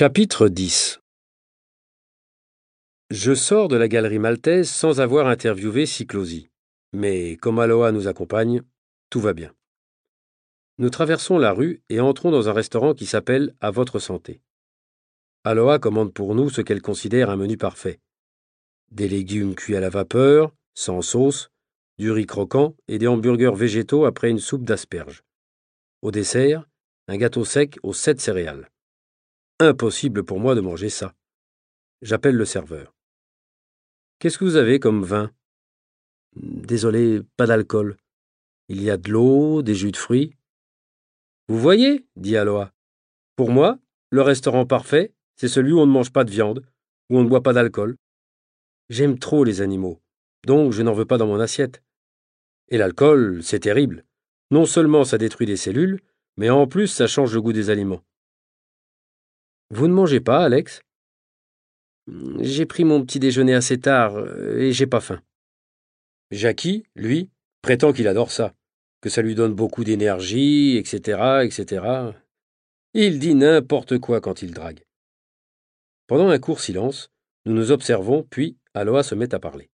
Chapitre 10 Je sors de la galerie maltaise sans avoir interviewé Cyclosie. Mais comme Aloha nous accompagne, tout va bien. Nous traversons la rue et entrons dans un restaurant qui s'appelle À votre santé. Aloha commande pour nous ce qu'elle considère un menu parfait. Des légumes cuits à la vapeur, sans sauce, du riz croquant et des hamburgers végétaux après une soupe d'asperges. Au dessert, un gâteau sec aux sept céréales. Impossible pour moi de manger ça. J'appelle le serveur. Qu'est-ce que vous avez comme vin? Désolé, pas d'alcool. Il y a de l'eau, des jus de fruits. Vous voyez, dit Aloha. Pour moi, le restaurant parfait, c'est celui où on ne mange pas de viande, où on ne boit pas d'alcool. J'aime trop les animaux, donc je n'en veux pas dans mon assiette. Et l'alcool, c'est terrible. Non seulement ça détruit des cellules, mais en plus ça change le goût des aliments. Vous ne mangez pas, Alex? J'ai pris mon petit déjeuner assez tard euh, et j'ai pas faim. Jackie, lui, prétend qu'il adore ça, que ça lui donne beaucoup d'énergie, etc., etc. Il dit n'importe quoi quand il drague. Pendant un court silence, nous nous observons, puis Aloha se met à parler.